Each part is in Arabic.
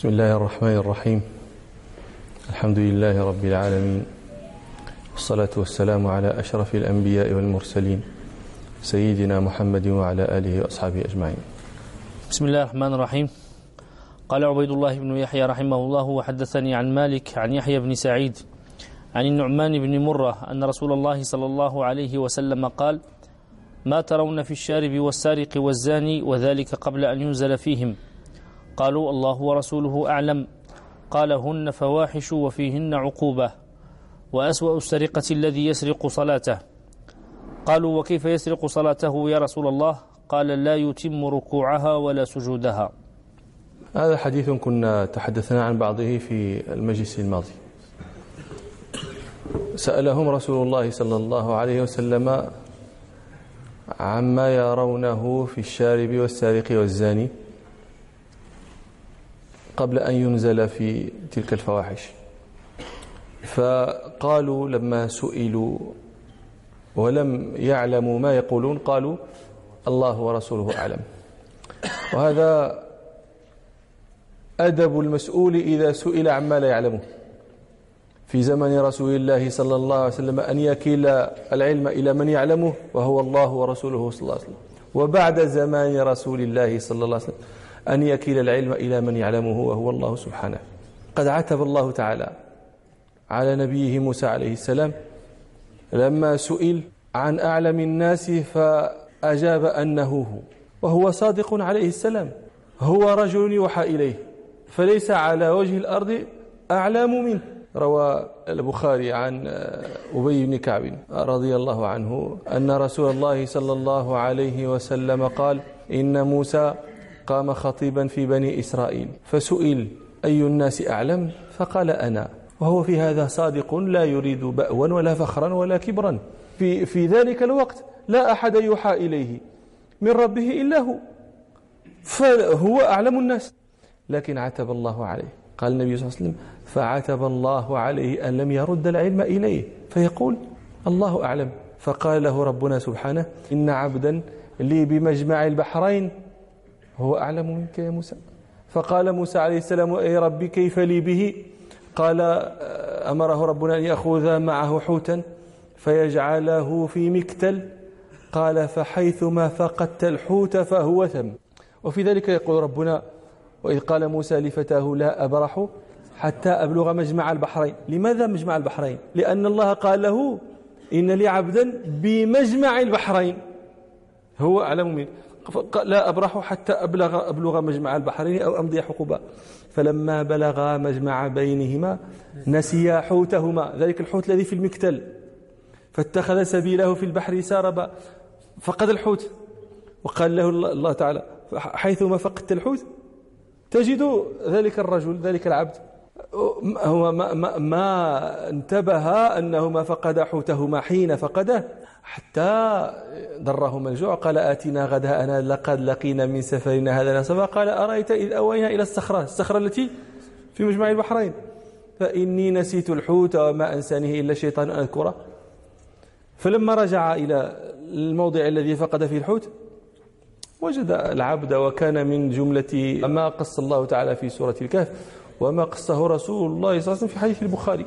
بسم الله الرحمن الرحيم. الحمد لله رب العالمين. والصلاة والسلام على أشرف الأنبياء والمرسلين سيدنا محمد وعلى آله وأصحابه أجمعين. بسم الله الرحمن الرحيم. قال عبيد الله بن يحيى رحمه الله وحدثني عن مالك عن يحيى بن سعيد عن النعمان بن مرة أن رسول الله صلى الله عليه وسلم قال ما ترون في الشارب والسارق والزاني وذلك قبل أن ينزل فيهم قالوا الله ورسوله أعلم. قال هن فواحش وفيهن عقوبة. وأسوأ السرقة الذي يسرق صلاته. قالوا وكيف يسرق صلاته يا رسول الله؟ قال لا يتم ركوعها ولا سجودها. هذا حديث كنا تحدثنا عن بعضه في المجلس الماضي. سألهم رسول الله صلى الله عليه وسلم عما يرونه في الشارب والسارق والزاني. قبل أن ينزل في تلك الفواحش. فقالوا لما سئلوا ولم يعلموا ما يقولون قالوا الله ورسوله أعلم. وهذا أدب المسؤول إذا سئل عما لا يعلمه. في زمن رسول الله صلى الله عليه وسلم أن يكيل العلم إلى من يعلمه وهو الله ورسوله صلى الله عليه وسلم. وبعد زمان رسول الله صلى الله عليه وسلم. أن يكيل العلم إلى من يعلمه وهو الله سبحانه. قد عتب الله تعالى على نبيه موسى عليه السلام لما سئل عن أعلم الناس فأجاب أنه هو وهو صادق عليه السلام هو رجل يوحى إليه فليس على وجه الأرض أعلم منه. روى البخاري عن أبي بن كعب رضي الله عنه أن رسول الله صلى الله عليه وسلم قال إن موسى قام خطيبا في بني إسرائيل. فسئل أي الناس أعلم؟ فقال أنا. وهو في هذا صادق لا يريد بأوا ولا فخرا ولا كبرا. في, في ذلك الوقت لا أحد يوحى إليه. من ربه إلا هو. فهو أعلم الناس. لكن عتب الله عليه. قال النبي صلى الله عليه وسلم فعتب الله عليه أن لم يرد العلم إليه. فيقول الله أعلم. فقال له ربنا سبحانه إن عبدا لي بمجمع البحرين. هو أعلم منك يا موسى. فقال موسى عليه السلام أي ربي كيف لي به؟ قال أمره ربنا أن يأخذ معه حوتا فيجعله في مكتل. قال فحيثما فقدت الحوت فهو ثم. وفي ذلك يقول ربنا وإذ قال موسى لفتاه لا أبرح حتى أبلغ مجمع البحرين. لماذا مجمع البحرين؟ لأن الله قال له إن لي عبدا بمجمع البحرين. هو أعلم منه. لا أبرح حتى أبلغ, أبلغ مجمع البحرين أو أمضي حقوبا. فلما بلغا مجمع بينهما نسيا حوتهما. ذلك الحوت الذي في المكتل. فاتخذ سبيله في البحر ساربا. فقد الحوت. وقال له الله تعالى حيثما فقدت الحوت تجد ذلك الرجل ذلك العبد هو ما, ما, ما انتبه أنه ما فقد حوتهما حين فقده حتى ضرهما الجوع قال آتنا غداءنا لقد لقينا من سفرنا هذا نصبا قال أرأيت إذ أوينا إلى الصخرة؟ الصخرة التي في مجمع البحرين. فإني نسيت الحوت وما أنسانه إلا الشيطان أن أذكره. فلما رجع إلى الموضع الذي فقد فيه الحوت وجد العبد وكان من جملة ما قص الله تعالى في سورة الكهف وما قصه رسول الله صلى الله عليه وسلم في حديث البخاري.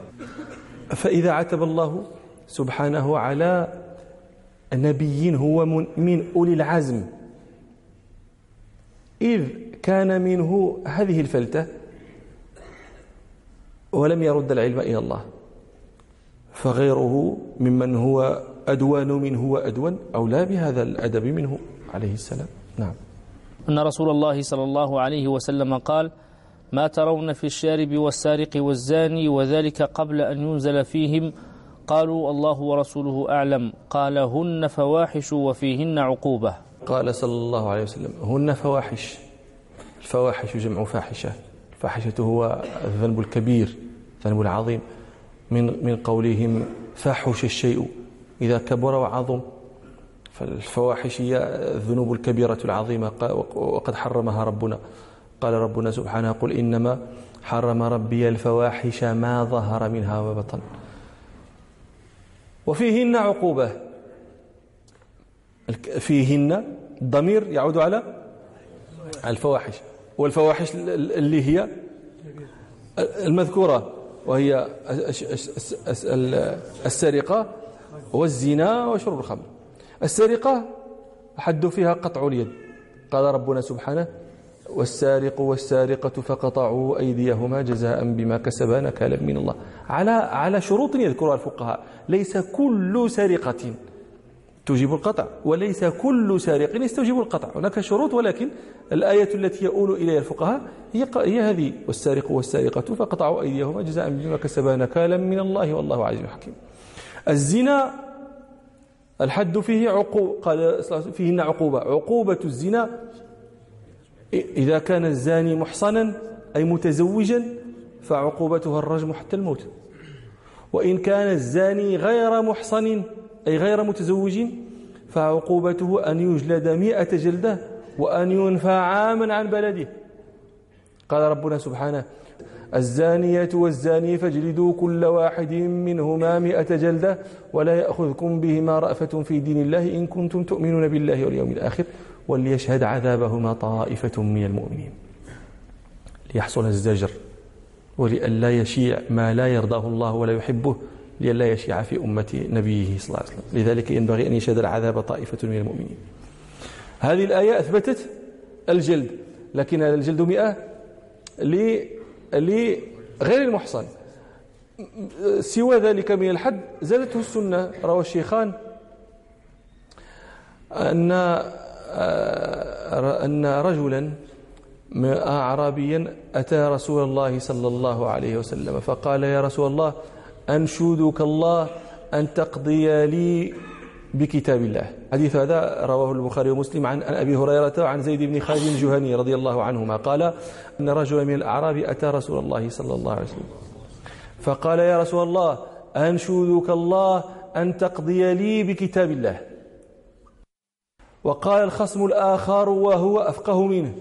فإذا عتب الله سبحانه على نبي هو من أولي العزم. إذ كان منه هذه الفلتة ولم يرد العلم إلى الله. فغيره ممن هو أدوان منه وأدون أولى بهذا الأدب منه عليه السلام. نعم. أن رسول الله صلى الله عليه وسلم قال ما ترون في الشارب والسارق والزاني وذلك قبل أن ينزل فيهم قالوا الله ورسوله أعلم قال هن فواحش وفيهن عقوبة. قال صلى الله عليه وسلم هن فواحش. الفواحش جمع فاحشة. الفاحشة هو الذنب الكبير الذنب العظيم. من من قولهم فاحش الشيء. إذا كبر وعظم فالفواحش هي الذنوب الكبيرة العظيمة. وقد حرمها ربنا. قال ربنا سبحانه قل إنما حرم ربي الفواحش ما ظهر منها وبطن. وفيهن عقوبة. فيهن الضمير يعود على الفواحش والفواحش اللي هي المذكورة وهي السرقة والزنا وشرب الخمر. السرقة حد فيها قطع اليد. قال ربنا سبحانه والسارق والسارقة فقطعوا أيديهما جزاء بما كسبا نكالا من الله. على على شروط يذكرها الفقهاء. ليس كل سرقة توجب القطع وليس كل سارق يستوجب القطع. هناك شروط ولكن الآية التي يؤول إليها الفقهاء هي هي هذه. والسارق والسارقة فقطعوا أيديهما جزاء بما كسبا نكالا من الله والله عزيز حكيم. الزنا الحد فيه عقوبة قال فيهن عقوبة. عقوبة الزنا إذا كان الزاني محصنا أي متزوجا فعقوبتها الرجم حتى الموت. وإن كان الزاني غير محصن أي غير متزوج فعقوبته أن يجلد مئة جلدة وأن ينفى عاما عن بلده. قال ربنا سبحانه الزانية والزاني فاجلدوا كل واحد منهما مئة جلدة ولا يأخذكم بهما رأفة في دين الله إن كنتم تؤمنون بالله واليوم الآخر. وليشهد عذابهما طائفة من المؤمنين. ليحصل الزجر ولئلا يشيع ما لا يرضاه الله ولا يحبه لئلا يشيع في أمة نبيه صلى الله عليه وسلم. لذلك ينبغي أن يشهد العذاب طائفة من المؤمنين. هذه الآية أثبتت الجلد لكن الجلد مئة لغير المحصن. سوى ذلك من الحد زادته السنة روى الشيخان أن أن رجلا أعرابيا أتى رسول الله صلى الله عليه وسلم فقال يا رسول الله أنشودك الله أن تقضي لي بكتاب الله. حديث هذا رواه البخاري ومسلم عن أبي هريرة وعن زيد بن خالد الجهني رضي الله عنهما قال أن رجلا من الأعراب أتى رسول الله صلى الله عليه وسلم. فقال يا رسول الله أنشودك الله أن تقضي لي بكتاب الله. وقال الخصم الآخر وهو أفقه منه.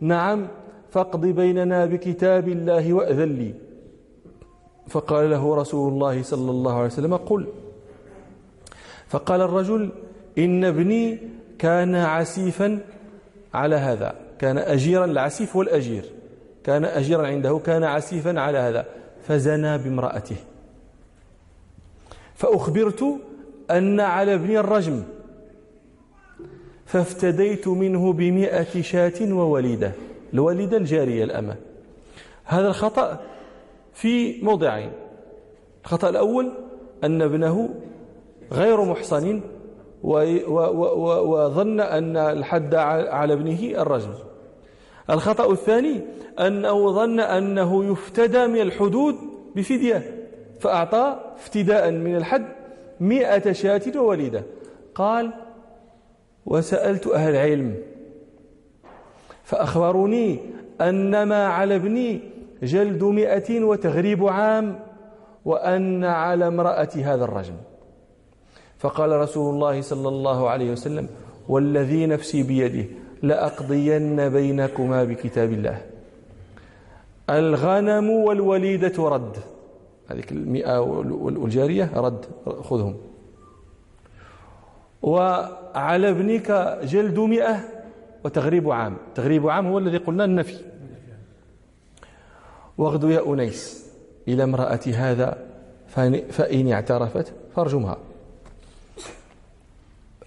نعم فاقض بيننا بكتاب الله وأذن لي. فقال له رسول الله صلى الله عليه وسلم قل. فقال الرجل إن ابني كان عسيفا على هذا كان أجيرا العسيف والأجير. كان أجيرا عنده كان عسيفا على هذا. فزنى بامرأته. فأخبرت أن على ابني الرجم. فافتديت منه بمئة شاة ووليدة الوليدة الجارية الأمة. هذا الخطأ في موضعين. الخطأ الأول أن ابنه غير محصن وظن أن الحد على ابنه الرجم. الخطأ الثاني أنه ظن أنه يفتدى من الحدود بفدية فأعطى افتداء من الحد مئة شاة ووليدة. قال وسألت أهل العلم فأخبروني أن ما على ابني جلد مئة وتغريب عام وأن على امرأة هذا الرجل فقال رسول الله صلى الله عليه وسلم والذي نفسي بيده لأقضين بينكما بكتاب الله. الغنم والوليدة رد. هذه المئة والجارية رد خذهم. وعلى ابنك جلد مئة وتغريب عام. تغريب عام هو الذي قلنا النفي. واغدو يا أنيس إلى امرأة هذا فإن اعترفت فارجمها.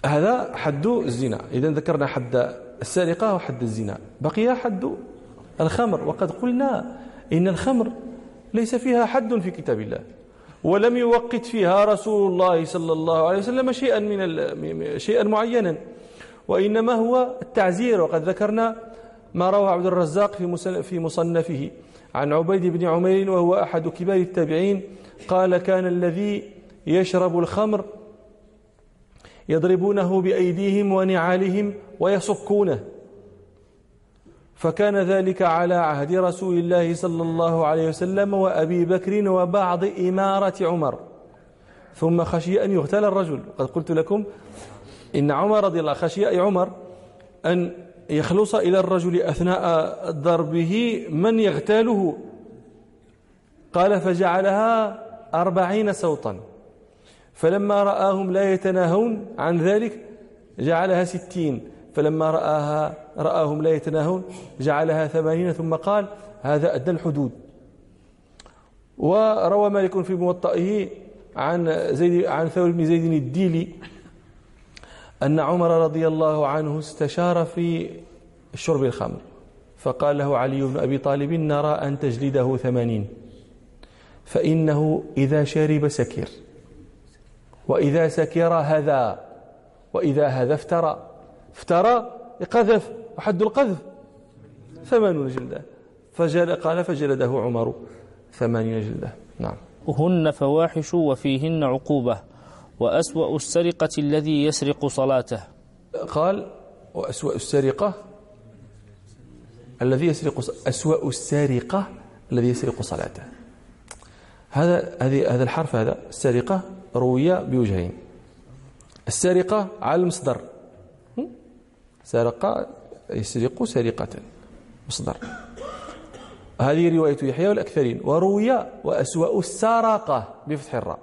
هذا حد الزنا. إذا ذكرنا حد السرقة وحد الزنا. بقي حد الخمر. وقد قلنا إن الخمر ليس فيها حد في كتاب الله. ولم يوقت فيها رسول الله صلى الله عليه وسلم شيئا من شيئا معينا. وإنما هو التعزير وقد ذكرنا ما روى عبد الرزاق في في مصنفه. عن عبيد بن عمير وهو أحد كبار التابعين قال كان الذي يشرب الخمر يضربونه بأيديهم ونعالهم ويصكونه. فكان ذلك على عهد رسول الله صلى الله عليه وسلم وأبي بكر وبعض إمارة عمر. ثم خشي أن يغتال الرجل. قد قلت لكم إن عمر رضي الله خشي عمر أن يخلص إلى الرجل أثناء ضربه من يغتاله. قال فجعلها أربعين صوتا. فلما رآهم لا يتناهون عن ذلك جعلها ستين. فلما رآها رآهم لا يتناهون جعلها ثمانين ثم قال هذا أدنى الحدود. وروى مالك في موطئه عن زيد عن ثور بن زيد الديلي أن عمر رضي الله عنه استشار في شرب الخمر فقال له علي بن أبي طالب نرى أن تجلده ثمانين فإنه إذا شرب سكر وإذا سكر هذا وإذا هذا افترى. افترى قذف وحد القذف. ثمانون جلدة. فجل قال فجلده عمر. ثمانين جلدة. نعم. هن فواحش وفيهن عقوبة. وأسوأ السرقة الذي يسرق صلاته. قال وأسوأ السرقة الذي يسرق أسوأ السارقة الذي يسرق صلاته. هذا هذه هذا الحرف هذا. السرقة روي بوجهين. السرقة على المصدر. سرق يسرق سرقة مصدر. هذه رواية يحيى والأكثرين. وروي وأسوأ السرقة بفتح الراء.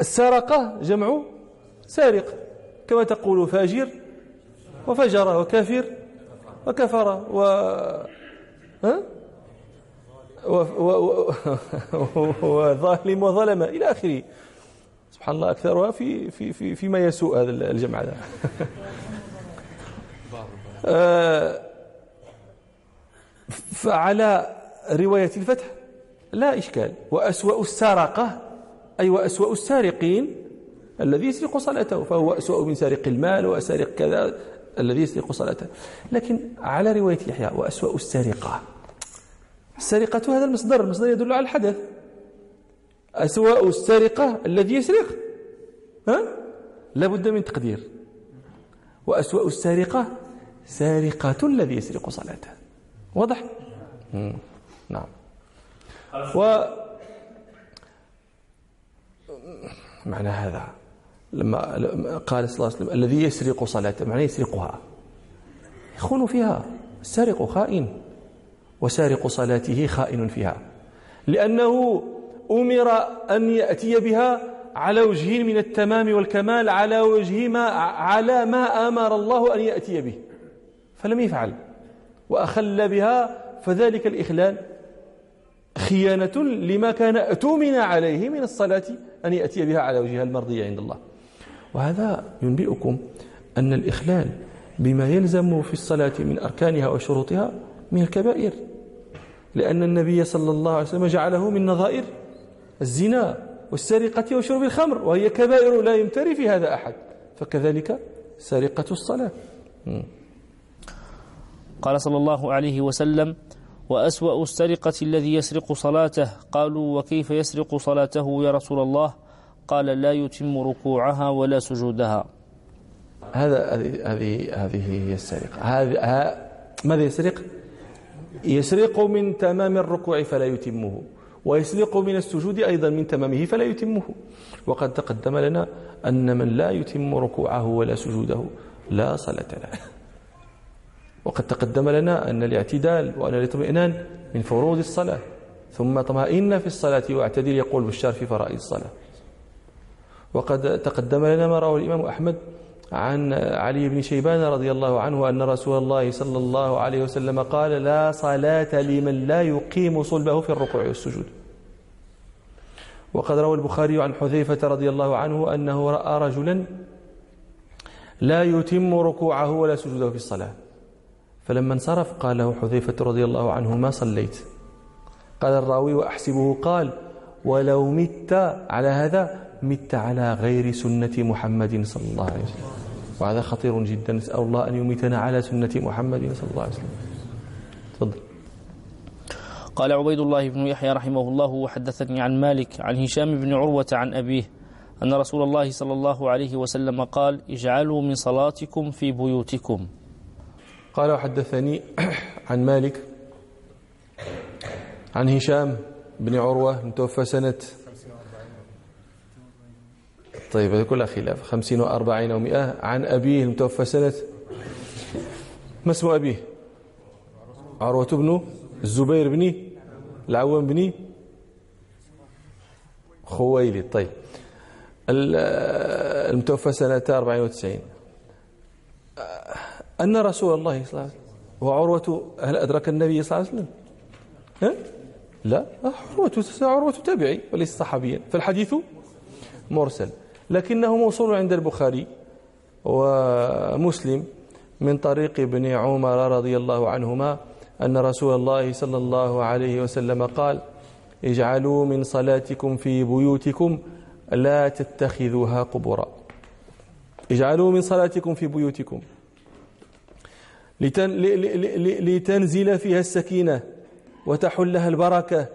السرقة جمع سارق كما تقول فاجر وفجر وكافر وكفر و ها؟ وظالم وظلم إلى آخره. سبحان الله أكثرها في في في فيما يسوء هذا الجمع هذا. آه، فعلى رواية الفتح لا إشكال. وأسوأ السرقة أي وأسوأ السارقين الذي يسرق صلاته فهو أسوأ من سارق المال وسارق كذا الذي يسرق صلاته. لكن على رواية يحيى وأسوأ السرقة السرقة هذا المصدر المصدر يدل على الحدث. أسوأ السرقة الذي يسرق. ها؟ لابد من تقدير. وأسوأ السرقة سارقة الذي يسرق صلاته. واضح؟ نعم. و معنى هذا لما قال صلى الله عليه وسلم الذي يسرق صلاته معنى يسرقها. يخون فيها. السارق خائن. وسارق صلاته خائن فيها. لأنه أمر أن يأتي بها على وجه من التمام والكمال على وجه ما على ما أمر الله أن يأتي به. فلم يفعل. وأخل بها فذلك الإخلال خيانة لما كان أتومن عليه من الصلاة أن يأتي بها على وجهها المرضية عند الله. وهذا ينبئكم أن الإخلال بما يلزم في الصلاة من أركانها وشروطها من الكبائر. لأن النبي صلى الله عليه وسلم جعله من نظائر الزنا والسرقة وشرب الخمر وهي كبائر لا يمتري في هذا أحد. فكذلك سرقة الصلاة. قال صلى الله عليه وسلم وأسوأ السرقة الذي يسرق صلاته. قالوا وكيف يسرق صلاته يا رسول الله؟ قال لا يتم ركوعها ولا سجودها. هذا هذه هذه هي السرقة. هذا ماذا يسرق؟ يسرق من تمام الركوع فلا يتمه. ويسرق من السجود أيضا من تمامه فلا يتمه. وقد تقدم لنا أن من لا يتم ركوعه ولا سجوده لا صلاة له. وقد تقدم لنا أن الاعتدال وأن الاطمئنان من فروض الصلاة. ثم طمئن في الصلاة واعتدل يقول بشار في فرائض الصلاة. وقد تقدم لنا ما رواه الإمام أحمد عن علي بن شيبان رضي الله عنه أن رسول الله صلى الله عليه وسلم قال لا صلاة لمن لا يقيم صلبه في الركوع والسجود. وقد روى البخاري عن حذيفة رضي الله عنه أنه رأى رجلا لا يتم ركوعه ولا سجوده في الصلاة. فلما انصرف قال له حذيفة رضي الله عنه ما صليت؟ قال الراوي وأحسبه قال ولو مت على هذا مت على غير سنة محمد صلى الله عليه وسلم. وهذا خطير جدا. نسأل الله أن يميتنا على سنة محمد صلى الله عليه وسلم. تفضل. قال عبيد الله بن يحيى رحمه الله وحدثني عن مالك عن هشام بن عروة عن أبيه أن رسول الله صلى الله عليه وسلم قال اجعلوا من صلاتكم في بيوتكم. قال وحدثني عن مالك عن هشام بن عروة متوفى سنة طيب هذه كلها خلاف. خمسين وأربعين ومئة عن أبيه المتوفى سنة ما اسم أبيه؟ عروة بن الزبير بن العوام بن خويلد. طيب المتوفى سنة 94 أن رسول الله صلى الله عليه وسلم وعروة هل أدرك النبي صلى الله عليه وسلم؟ ها؟ لا. عروة عروة تابعي وليس صحابيا. فالحديث مرسل. لكنه موصول عند البخاري ومسلم من طريق ابن عمر رضي الله عنهما أن رسول الله صلى الله عليه وسلم قال اجعلوا من صلاتكم في بيوتكم لا تتخذوها قبورا. اجعلوا من صلاتكم في بيوتكم. لتنزل فيها السكينة وتحلها البركة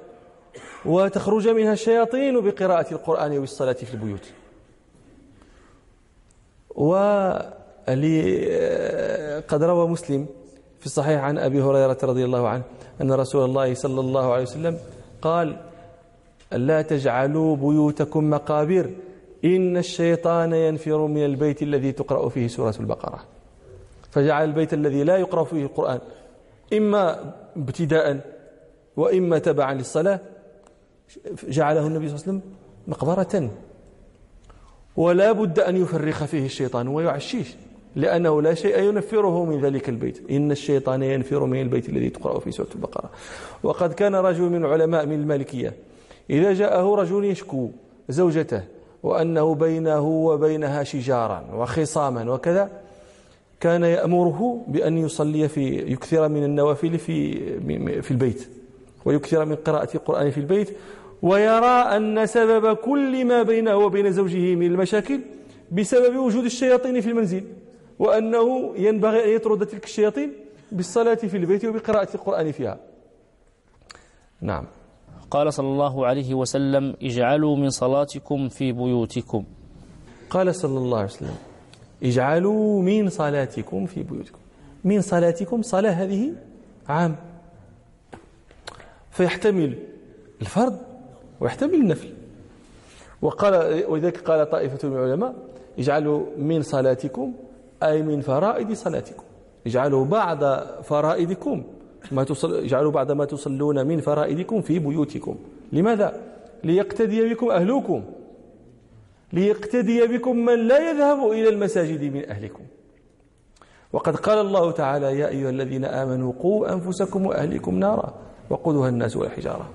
وتخرج منها الشياطين بقراءة القرآن والصلاة في البيوت. وقد روى مسلم في الصحيح عن أبي هريرة رضي الله عنه أن رسول الله صلى الله عليه وسلم قال لا تجعلوا بيوتكم مقابر إن الشيطان ينفر من البيت الذي تقرأ فيه سورة البقرة. فجعل البيت الذي لا يقرأ فيه القرآن إما ابتداء وإما تبعا للصلاة جعله النبي صلى الله عليه وسلم مقبرة. ولا بد أن يفرخ فيه الشيطان ويعشيش لأنه لا شيء ينفره من ذلك البيت. إن الشيطان ينفر من البيت الذي تقرأ في سورة البقرة. وقد كان رجل من علماء من المالكية إذا جاءه رجل يشكو زوجته وأنه بينه وبينها شجارا وخصاما وكذا كان يأمره بأن يصلي في يكثر من النوافل في في البيت ويكثر من قراءة القرآن في البيت ويرى أن سبب كل ما بينه وبين زوجه من المشاكل بسبب وجود الشياطين في المنزل وأنه ينبغي أن يطرد تلك الشياطين بالصلاة في البيت وبقراءة القرآن فيها. نعم. قال صلى الله عليه وسلم اجعلوا من صلاتكم في بيوتكم. قال صلى الله عليه وسلم اجعلوا من صلاتكم في بيوتكم. من صلاتكم؟ صلاة هذه عام. فيحتمل الفرض ويحتمل النفل. وقال ولذلك قال طائفة من العلماء اجعلوا من صلاتكم أي من فرائض صلاتكم. اجعلوا بعض فرائضكم ما تصل اجعلوا بعد ما تصلون من فرائضكم في بيوتكم. لماذا؟ ليقتدي بكم أهلكم. ليقتدي بكم من لا يذهب إلى المساجد من أهلكم. وقد قال الله تعالى يا أيها الذين آمنوا قوا أنفسكم وأهلكم نارا وقودها الناس والحجارة.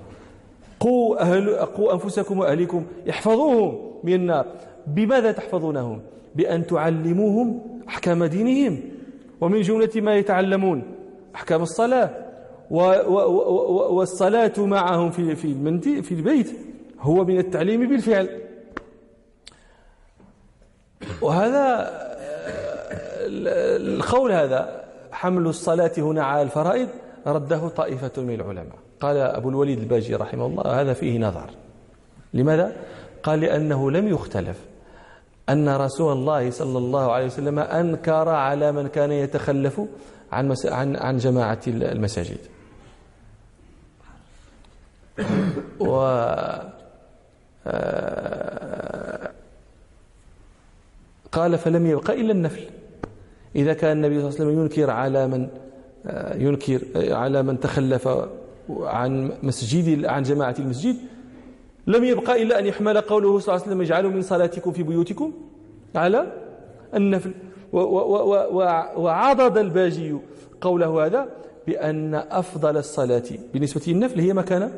قوا, أهل قوا أنفسكم وأهلكم احفظوهم من النار. بماذا تحفظونهم؟ بأن تعلموهم أحكام دينهم ومن جملة ما يتعلمون أحكام الصلاة. والصلاة معهم في في في البيت هو من التعليم بالفعل. وهذا القول هذا حمل الصلاة هنا على الفرائض رده طائفة من العلماء. قال أبو الوليد الباجي رحمه الله هذا فيه نظر. لماذا؟ قال لأنه لم يختلف أن رسول الله صلى الله عليه وسلم أنكر على من كان يتخلف عن عن عن جماعة المساجد. و آه، قال فلم يبقى إلا النفل. إذا كان النبي صلى الله عليه وسلم ينكر على من آه، ينكر آه، على من تخلف عن مسجد عن جماعة المسجد لم يبقى إلا أن يحمل قوله صلى الله عليه وسلم اجعلوا من صلاتكم في بيوتكم على النفل. وعضد الباجي قوله هذا بأن أفضل الصلاة بالنسبة للنفل هي مكان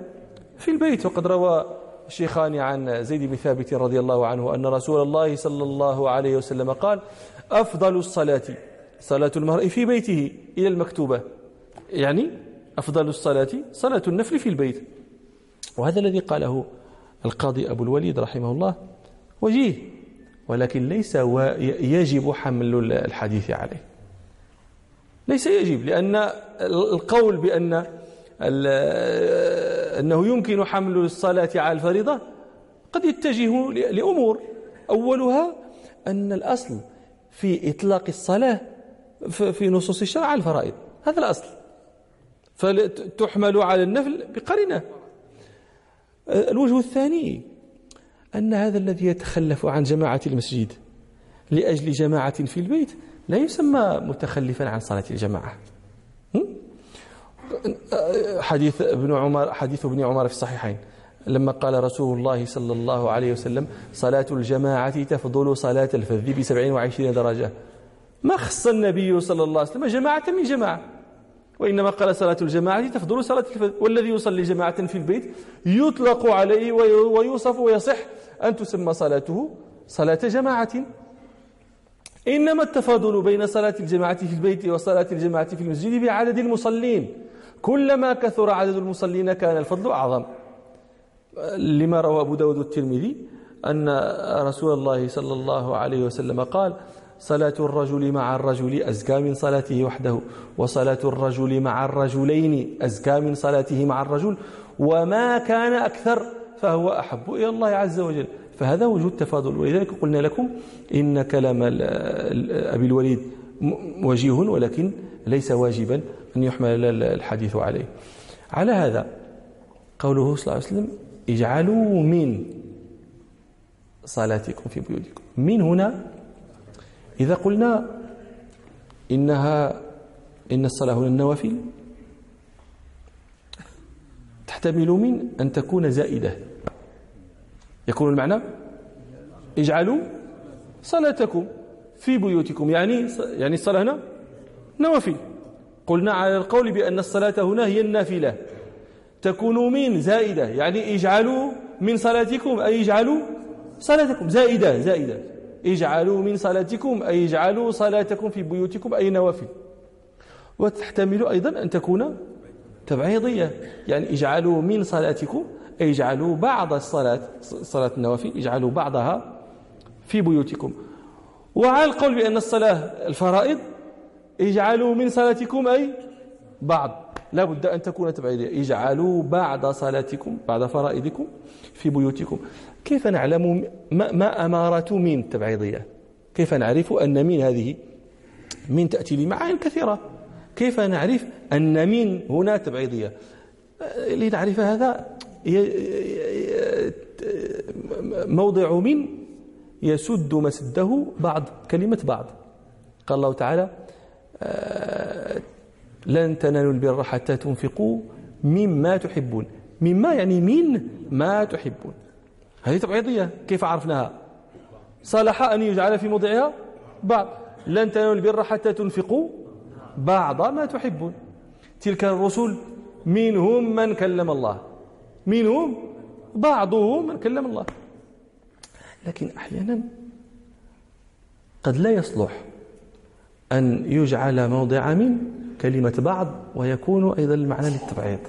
في البيت. وقد روى الشيخان عن زيد بن ثابت رضي الله عنه أن رسول الله صلى الله عليه وسلم قال أفضل الصلاة صلاة المرء في بيته إلى المكتوبة. يعني أفضل الصلاة صلاة النفل في البيت. وهذا الذي قاله القاضي أبو الوليد رحمه الله. وجيه. ولكن ليس يجب حمل الحديث عليه. ليس يجب لأن القول بأن أنه يمكن حمل الصلاة على الفريضة قد يتجه لأمور. أولها أن الأصل في إطلاق الصلاة في نصوص الشرع على الفرائض. هذا الأصل. فتحمل على النفل بقرينة الوجه الثاني أن هذا الذي يتخلف عن جماعة المسجد لأجل جماعة في البيت لا يسمى متخلفا عن صلاة الجماعة. حديث ابن عمر حديث ابن عمر في الصحيحين. لما قال رسول الله صلى الله عليه وسلم صلاة الجماعة تفضل صلاة الفذ بسبعين وعشرين درجة. ما خص النبي صلى الله عليه وسلم جماعة من جماعة. وإنما قال صلاة الجماعة تفضل صلاة الفذ والذي يصلي جماعة في البيت يطلق عليه ويوصف ويصح أن تسمى صلاته صلاة جماعة. إنما التفاضل بين صلاة الجماعة في البيت وصلاة الجماعة في المسجد بعدد المصلين. كلما كثر عدد المصلين كان الفضل أعظم. لما روى أبو داود الترمذي أن رسول الله صلى الله عليه وسلم قال صلاة الرجل مع الرجل أزكى من صلاته وحده وصلاة الرجل مع الرجلين أزكى من صلاته مع الرجل وما كان أكثر فهو أحب إلى الله عز وجل. فهذا وجود تفاضل ولذلك قلنا لكم إن كلام أبي الوليد وجيه ولكن ليس واجبا أن يحمل الحديث عليه. على هذا قوله صلى الله عليه وسلم اجعلوا من صلاتكم في بيوتكم. من هنا إذا قلنا إنها إن الصلاة هنا النوافل تحتمل من أن تكون زائدة. يكون المعنى اجعلوا صلاتكم في بيوتكم يعني يعني الصلاة هنا نوافل. قلنا على القول بأن الصلاة هنا هي النافلة. تكون من زائدة يعني اجعلوا من صلاتكم أي اجعلوا صلاتكم. زائدة زائدة. اجعلوا من صلاتكم أي اجعلوا صلاتكم في بيوتكم أي نوافل وتحتمل أيضا أن تكون تبعيضية. يعني اجعلوا من صلاتكم أي اجعلوا بعض الصلاة صلاة النوافل اجعلوا بعضها في بيوتكم. وعلى القول بأن الصلاة الفرائض اجعلوا من صلاتكم أي بعض. لا بد أن تكون تبعيضية اجعلوا بعد صلاتكم بعد فرائضكم في بيوتكم. كيف نعلم ما, ما أمارة من تبعيضية؟ كيف نعرف أن من هذه؟ من تأتي لمعان كثيرة. كيف نعرف أن من هنا تبعيضية؟ لنعرف هذا. موضع من يسد مسده بعض كلمة بعض. قال الله تعالى آه، لن تنالوا البر حتى تنفقوا مما تحبون. مما يعني من ما تحبون. هذه تبعيضية كيف عرفناها؟ صالح أن يجعل في موضعها بعض. لن تنالوا البر حتى تنفقوا بعض ما تحبون. تلك الرسل منهم من كلم الله. منهم بعضهم من كلم الله. لكن أحيانا قد لا يصلح أن يجعل موضع من كلمة بعض ويكون أيضا المعنى للتبعيض.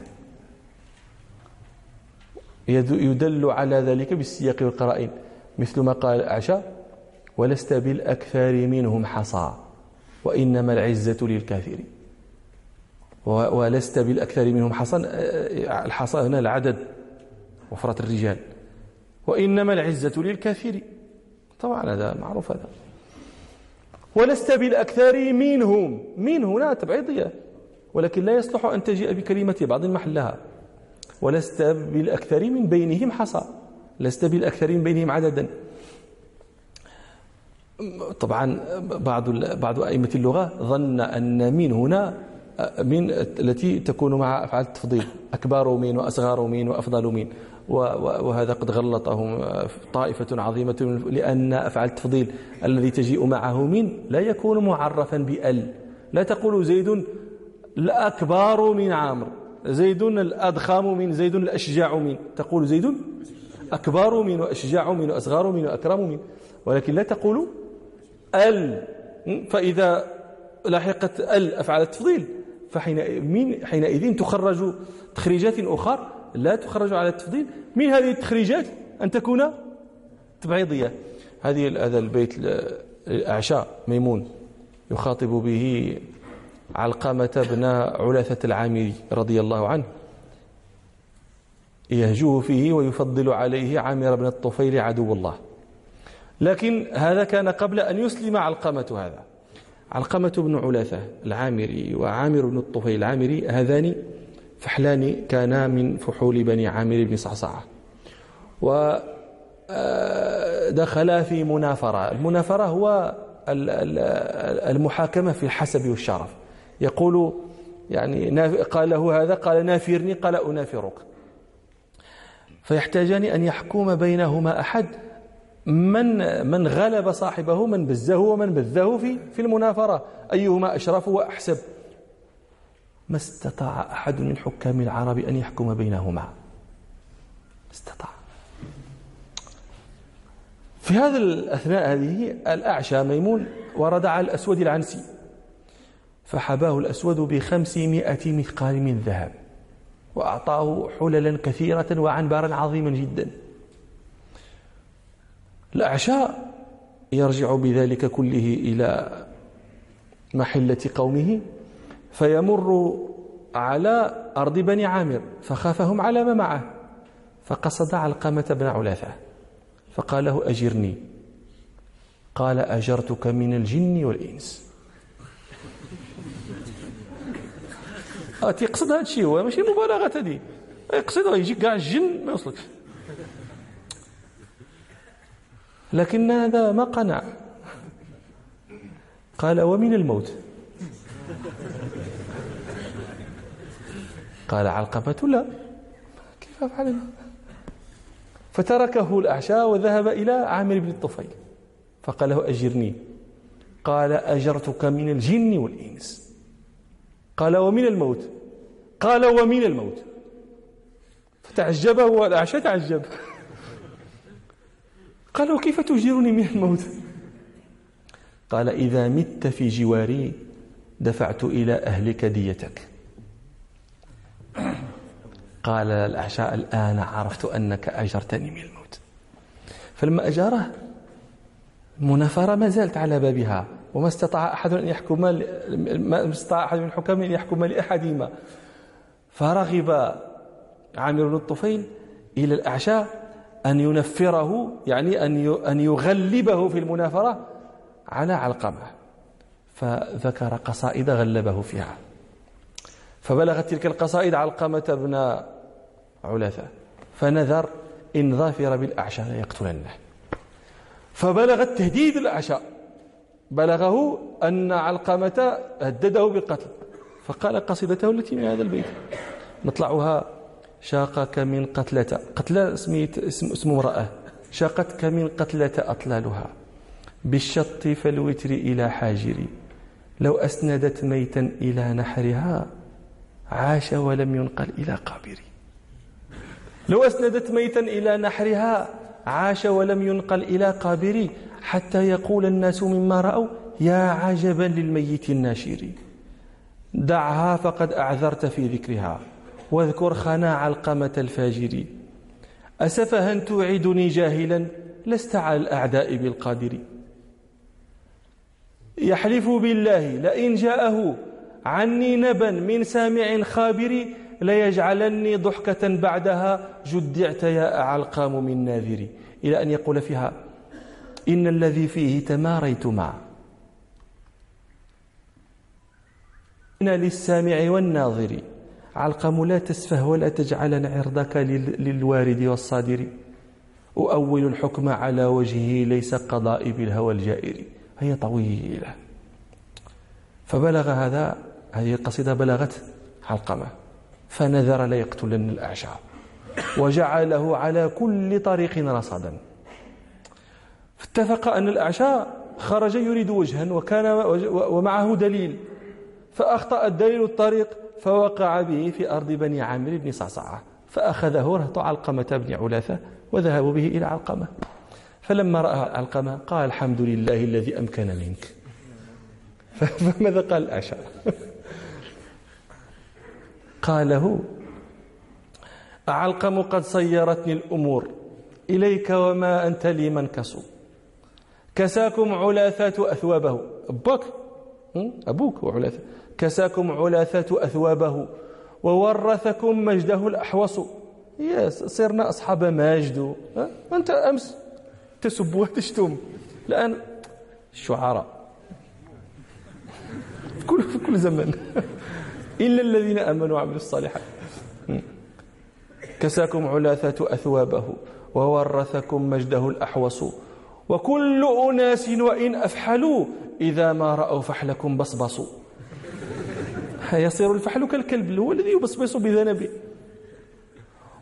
يدل على ذلك بالسياق والقرائن مثل ما قال أعشى ولست بالأكثر منهم حصى وإنما العزة للكافرين ولست بالأكثر منهم حصى الحصى هنا العدد وفرة الرجال. وإنما العزة للكافرين طبعا هذا معروف هذا. ولست بالأكثر منهم. من هنا تبعيضية. ولكن لا يصلح أن تجيء بكلمة بعض محلها. ولست بالأكثر من بينهم حصى. لست بالأكثر من بينهم عددا. طبعا بعض بعض أئمة اللغة ظن أن من هنا من التي تكون مع أفعال التفضيل. أكبر من وأصغر من وأفضل من. وهذا قد غلطهم طائفة عظيمة لأن أفعال التفضيل الذي تجيء معه من لا يكون معرفا بأل. لا تقول زيد الأكبر من عامر زيد الأضخم من زيد الأشجع من. تقول زيد أكبر من وأشجع من وأصغر من وأكرم من. ولكن لا تقول أل. فإذا لحقت أل أفعال التفضيل فحينئذ تخرج تخريجات أخرى لا تخرج على التفضيل من هذه التخريجات أن تكون تبعيضية. هذه هذا البيت الأعشاء ميمون يخاطب به علقمة بن علثة العامري رضي الله عنه. يهجوه فيه ويفضل عليه عامر بن الطفيل عدو الله. لكن هذا كان قبل أن يسلم علقمة هذا. علقمة بن علثة العامري وعامر بن الطفيل العامري هذان فحلان كانا من فحول بني عامر بن صعصعة. ودخلا في منافرة. المنافرة هو المحاكمة في الحسب والشرف. يقول يعني قال له هذا قال نافرني قال أنافرك. فيحتاجان أن يحكم بينهما أحد. من من غلب صاحبه من بزه ومن بذه في في المنافرة. أيهما أشرف وأحسب؟ ما استطاع أحد من حكام العرب أن يحكم بينهما. استطاع. في هذا الأثناء هذه الأعشى ميمون ورد على الأسود العنسي فحباه الأسود بخمسمائة مثقال من ذهب وأعطاه حللا كثيرة وعنبرا عظيما جدا. الأعشاء يرجع بذلك كله إلى محلة قومه فيمر على أرض بني عامر فخافهم على ما معه. فقصد علقمة بن علاثة فقال له أجرني. قال أجرتك من الجن والإنس. تيقصد هذا الشيء هو ماشي مبالغة هذه. يقصد يجي كاع الجن ما يوصلكش لكن هذا ما قنع. قال ومن الموت؟ قال علقمة لا. كيف أفعل؟ فتركه الأعشاء وذهب إلى عامر بن الطفيل. فقال له أجرني. قال أجرتك من الجن والإنس. قال ومن الموت. قال ومن الموت. فتعجب هو الأعشى تعجب. قال وكيف تجيرني من الموت؟ قال إذا مت في جواري دفعت إلى أهلك ديتك. قال الأعشاء الآن عرفت أنك أجرتني من الموت. فلما أجاره المنافرة ما زالت على بابها وما استطاع أحد أن يحكم ما استطاع أحد من الحكام أن يحكم لأحدهما. فرغب عامر بن الطفيل إلى الأعشاء أن ينفره يعني أن أن يغلبه في المنافرة على علقمة. فذكر قصائد غلبه فيها. فبلغت تلك القصائد علقمة بن علاثة فنذر إن ظافر بالأعشى ليقتلنه. فبلغت تهديد الأعشى بلغه أن علقمة هدده بالقتل. فقال قصيدته التي من هذا البيت. نطلعها شاقك من قتلة. قتلة اسميت اسم, اسم امرأة. شاقتك من قتلة أطلالها. بالشط فالوتر إلى حاجري. لو أسندت ميتا إلى نحرها عاش ولم ينقل إلى قابري. لو أسندت ميتا إلى نحرها عاش ولم ينقل إلى قابري حتى يقول الناس مما رأوا يا عجبا للميت الناشر. دعها فقد أعذرت في ذكرها. واذكر خنا علقمة الفاجر. أسفها توعدني جاهلا لست على الأعداء بالقادر. يحلف بالله لئن جاءه عني نبا من سامع خابر ليجعلني ضحكة بعدها. جدعت يا أعلقام من ناذري. إلى أن يقول فيها إن الذي فيه تماريت مع. إن للسامع والناظر. علقم لا تسفه ولا تجعلن عرضك للوارد والصادر. أؤول الحكم على وجهه ليس قضاء بالهوى الجائر. هي طويلة. فبلغ هذا هذه القصيدة بلغت علقمة. فنذر ليقتلن الأعشى وجعله على كل طريق رصدا. فاتفق أن الأعشى خرج يريد وجها وكان ومعه دليل. فأخطأ الدليل الطريق فوقع به في أرض بني عامر بن صعصعة. فأخذه رهط علقمة بن علاثة وذهبوا به إلى علقمة. فلما رأى علقمة قال الحمد لله الذي أمكن منك. فماذا قال الأعشى قال له أعلقم قد صيرتني الأمور. إليك وما أنت لي منكس كساكم علاثة أثوابه. أبوك. أبوك وعلاثة. كساكم علاثة أثوابه. وورثكم مجده الأحوص. يا صرنا أصحاب ماجد أنت أمس تسب وتشتم. الآن الشعراء كل في كل زمن. إلا الذين آمنوا وعملوا الصالحات. كساكم علاثة أثوابه وورثكم مجده الأحوص. وكل أناس وإن أفحلوا إذا ما رأوا فحلكم بصبصوا. يصير الفحل كالكلب هو الذي يبصبص بذنبه.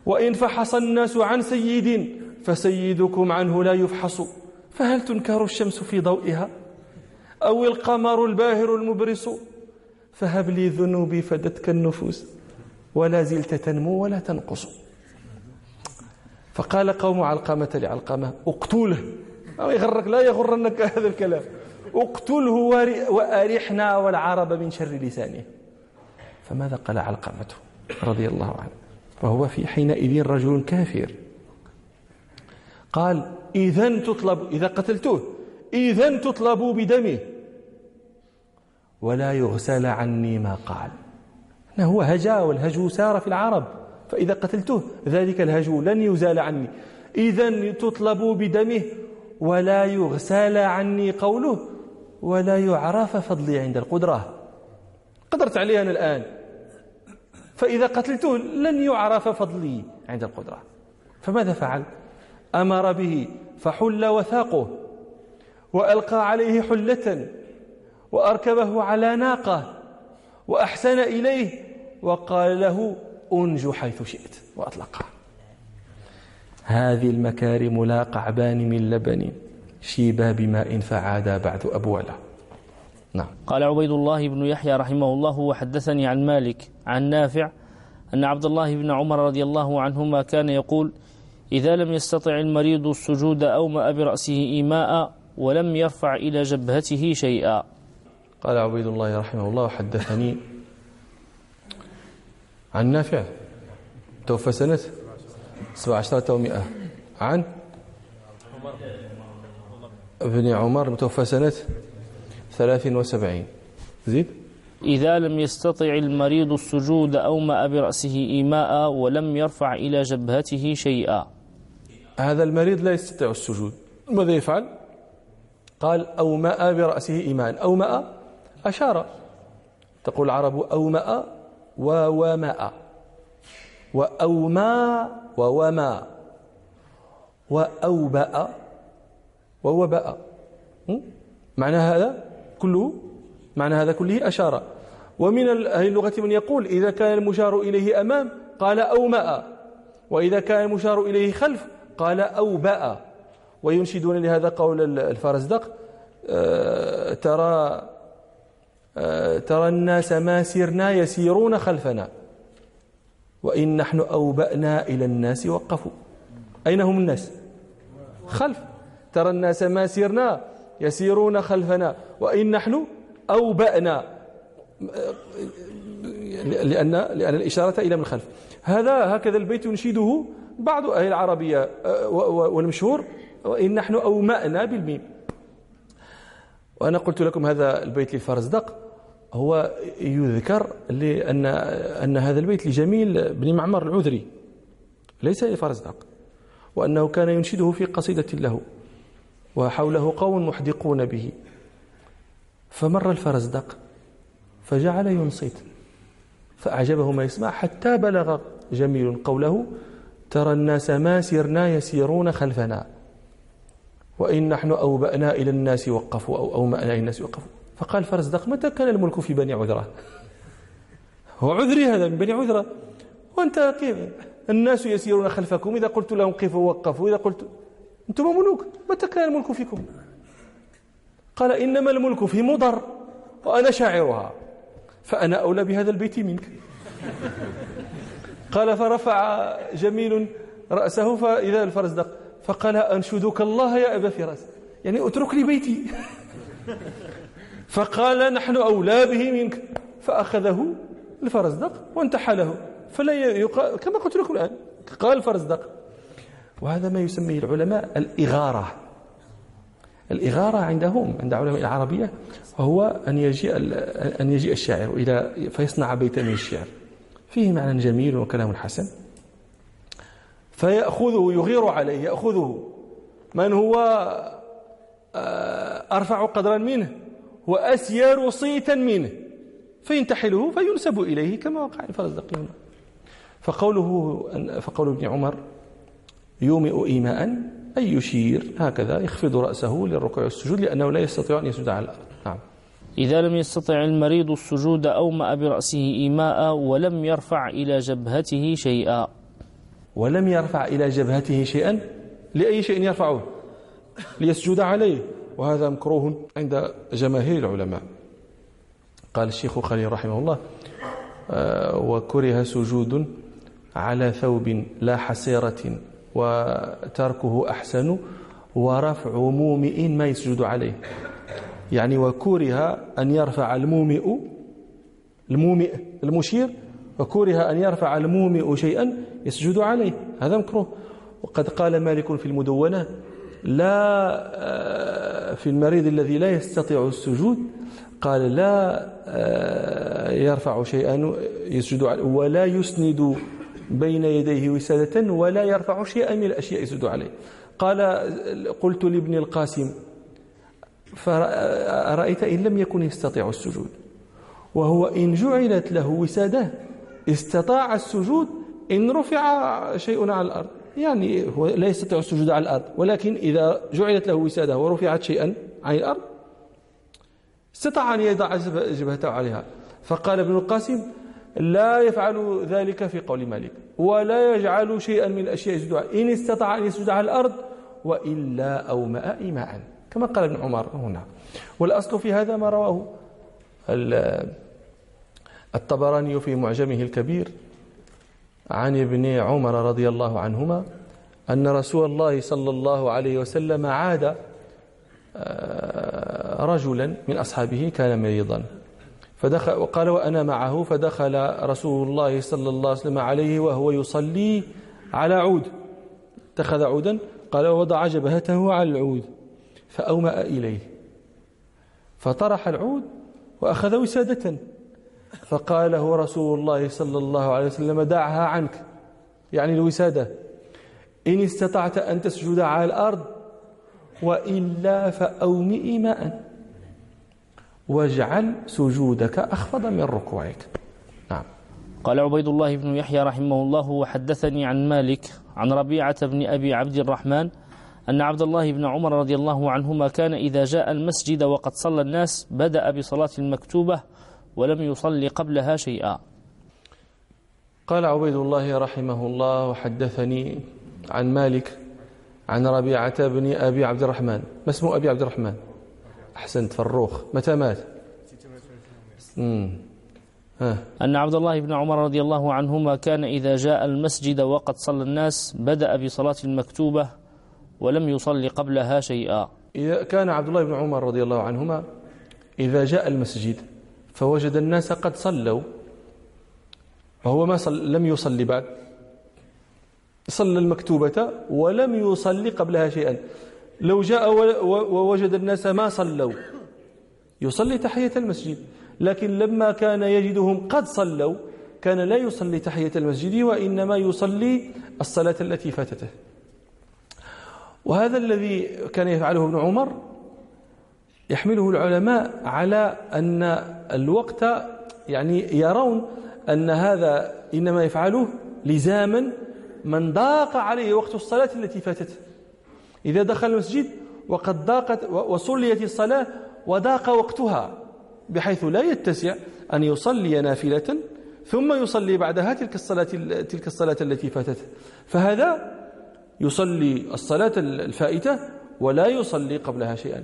وإن فحص الناس عن سيد فسيدكم عنه لا يفحص. فهل تنكر الشمس في ضوئها؟ أو القمر الباهر المبرس فهب لي ذنوبي فدتك النفوس. ولا زلت تنمو ولا تنقص. فقال قوم علقمة لعلقمة اقتله. أو يغرك لا يغرنك هذا الكلام. اقتله وأرحنا والعرب من شر لسانه. فماذا قال علقمة رضي الله عنه. وهو في حينئذ رجل كافر. قال إذا تطلب إذا قتلته إذا تطلب بدمه. ولا يغسل عني ما قال. هو هجا والهجو سار في العرب فإذا قتلته ذلك الهجو لن يزال عني. إذا تطلب بدمه ولا يغسل عني قوله ولا يعرف فضلي عند القدرة. قدرت عليه أنا الآن. فإذا قتلته لن يعرف فضلي عند القدرة. فماذا فعل؟ أمر به فحل وثاقه وألقى عليه حلة وأركبه على ناقة وأحسن إليه وقال له أنج حيث شئت وأطلقه هذه المكارم لا قعبان من لبن شيبا بماء فعادا بعد أبولا نعم. قال عبيد الله بن يحيى رحمه الله وحدثني عن مالك عن نافع أن عبد الله بن عمر رضي الله عنهما كان يقول إذا لم يستطع المريض السجود أومأ برأسه إيماء ولم يرفع إلى جبهته شيئا. قال عبيد الله رحمه الله حدثني عن نافع توفى سنة سبع عشرة ومئة عن ابن عمر متوفى سنة ثلاث وسبعين. زيد؟ إذا لم يستطع المريض السجود أومأ برأسه إيماء ولم يرفع إلى جبهته شيئا. هذا المريض لا يستطيع السجود. ماذا يفعل؟ قال أومأ برأسه إيمان أومأ أشار. تقول العرب أومأ وومأ. وأومى وومأ. وأوبأ ووبأ. معنى هذا كله؟ معنى هذا كله أشار. ومن أهل اللغة من يقول إذا كان المشار إليه أمام قال أومأ. وإذا كان المشار إليه خلف قال أوبأ. وينشدون لهذا قول الفرزدق آه، ترى ترى الناس ما سرنا يسيرون خلفنا. وإن نحن أوبأنا إلى الناس وقفوا. أين هم الناس؟ خلف. ترى الناس ما سرنا يسيرون خلفنا. وإن نحن أوبأنا. لأن لأن الإشارة إلى من خلف. هذا هكذا البيت ينشده بعض أهل العربية آه، والمشهور وإن نحن أومأنا بالميم. وأنا قلت لكم هذا البيت للفرزدق هو يذكر لأن أن هذا البيت لجميل بن معمر العذري ليس لفرزدق وأنه كان ينشده في قصيدة له وحوله قوم محدقون به. فمر الفرزدق فجعل ينصت فأعجبه ما يسمع حتى بلغ جميل قوله ترى الناس ما سرنا يسيرون خلفنا وإن نحن أوبأنا إلى الناس وقفوا أو أومأنا إلى الناس وقفوا. فقال فرزدق متى كان الملك في بني عذرة. هو عذري هذا من بني عذرة. وأنت كيف؟ الناس يسيرون خلفكم إذا قلت لهم قفوا وقفوا إذا قلت أنتم ملوك متى كان الملك فيكم؟ قال إنما الملك في مضر وأنا شاعرها. فأنا أولى بهذا البيت منك. قال فرفع جميل رأسه فإذا الفرزدق فقال أنشدك الله يا أبا فراس. يعني اترك لي بيتي. فقال نحن أولى به منك. فأخذه الفرزدق وانتحله. فلا يقال كما قلت لكم الآن قال الفرزدق وهذا ما يسميه العلماء الإغارة. الإغارة عندهم عند علماء العربية وهو أن يجيء أن يجيء الشاعر إلى فيصنع بيتا من الشعر. فيه معنى جميل وكلام حسن. فيأخذه يغير عليه يأخذه. من هو؟ آه، أرفع قدرا منه. وأسير صيتا منه فينتحله فينسب إليه كما وقع الفرزدق فقوله فقول ابن عمر يومئ إيماء أي يشير هكذا يخفض رأسه للركوع والسجود لأنه لا يستطيع أن يسجد على الأرض. نعم. إذا لم يستطع المريض السجود أومأ برأسه إيماء ولم يرفع إلى جبهته شيئا. ولم يرفع إلى جبهته شيئا؟ لأي شيء يرفعه؟ ليسجد عليه. وهذا مكروه عند جماهير العلماء. قال الشيخ خليل رحمه الله آه، وكره سجود على ثوب لا حسيرة وتركه أحسن ورفع مومئ ما يسجد عليه. يعني وكره أن يرفع المومئ المومئ المشير وكره أن يرفع المومئ شيئا يسجد عليه. هذا مكروه. وقد قال مالك في المدونة لا آه، في المريض الذي لا يستطيع السجود قال لا آه، يرفع شيئا يسجد ولا يسند بين يديه وسادة ولا يرفع شيئا من الأشياء يسجد عليه. قال قلت لابن القاسم فرأيت إن لم يكن يستطيع السجود؟ وهو إن جعلت له وسادة استطاع السجود إن رفع شيء على الأرض. يعني هو لا يستطيع السجود على الأرض. ولكن إذا جعلت له وسادة ورفعت شيئا عن الأرض استطاع أن يضع جبهته عليها. فقال ابن القاسم لا يفعل ذلك في قول مالك ولا يجعل شيئا من الأشياء يسجد إن استطاع أن يسجد على الأرض وإلا أومأ إيماء. كما قال ابن عمر هنا. والأصل في هذا ما رواه الطبراني في معجمه الكبير عن ابن عمر رضي الله عنهما أن رسول الله صلى الله عليه وسلم عاد آه، رجلا من أصحابه كان مريضا. فدخل وقال وأنا معه فدخل رسول الله صلى الله عليه وسلم عليه وهو يصلي على عود. اتخذ عودا قال ووضع جبهته على العود فأومأ إليه. فطرح العود وأخذ وسادة. فقال له رسول الله صلى الله عليه وسلم دعها عنك. يعني الوسادة. إن استطعت أن تسجد على الأرض وإلا فأومئ ماء. واجعل سجودك أخفض من ركوعك. نعم. قال عبيد الله بن يحيى رحمه الله وحدثني عن مالك عن ربيعة بن أبي عبد الرحمن أن عبد الله بن عمر رضي الله عنهما كان إذا جاء المسجد وقد صلى الناس بدأ بصلاة المكتوبة ولم يصلي قبلها شيئا. قال عبيد الله رحمه الله وحدثني عن مالك عن ربيعة بن أبي عبد الرحمن. ما اسم أبي عبد الرحمن؟ أحسنت فروخ. متى مات؟ أن عبد الله بن عمر رضي الله عنهما كان إذا جاء المسجد وقد صلى الناس بدأ بصلاة المكتوبة ولم يصلي قبلها شيئا. إذا كان عبد الله بن عمر رضي الله عنهما إذا جاء المسجد فوجد الناس قد صلوا. وهو ما صل لم يصلي بعد. صلى المكتوبة ولم يصلي قبلها شيئا. لو جاء ووجد الناس ما صلوا. يصلي تحية المسجد. لكن لما كان يجدهم قد صلوا كان لا يصلي تحية المسجد وإنما يصلي الصلاة التي فاتته. وهذا الذي كان يفعله ابن عمر يحمله العلماء على أن الوقت يعني يرون أن هذا إنما يفعله لزاما من ضاق عليه وقت الصلاة التي فاتته إذا دخل المسجد وقد ضاقت وصليت الصلاة وضاق وقتها بحيث لا يتسع أن يصلي نافلة ثم يصلي بعدها تلك الصلاة تلك الصلاة التي فاتته فهذا يصلي الصلاة الفائتة ولا يصلي قبلها شيئا.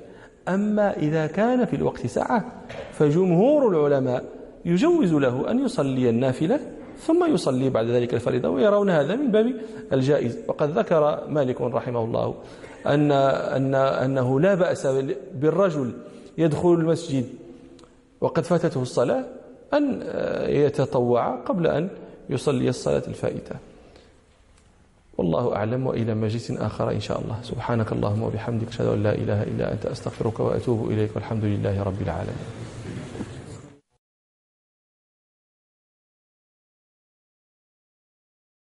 أما إذا كان في الوقت ساعة فجمهور العلماء يجوز له أن يصلي النافلة ثم يصلي بعد ذلك الفريضة ويرون هذا من باب الجائز. وقد ذكر مالك رحمه الله أن أن أنه لا بأس بالرجل يدخل المسجد وقد فاتته الصلاة أن يتطوع قبل أن يصلي الصلاة الفائتة. والله أعلم وإلى مجلس آخر إن شاء الله. سبحانك اللهم وبحمدك أشهد أن لا إله إلا أنت أستغفرك وأتوب إليك والحمد لله رب العالمين.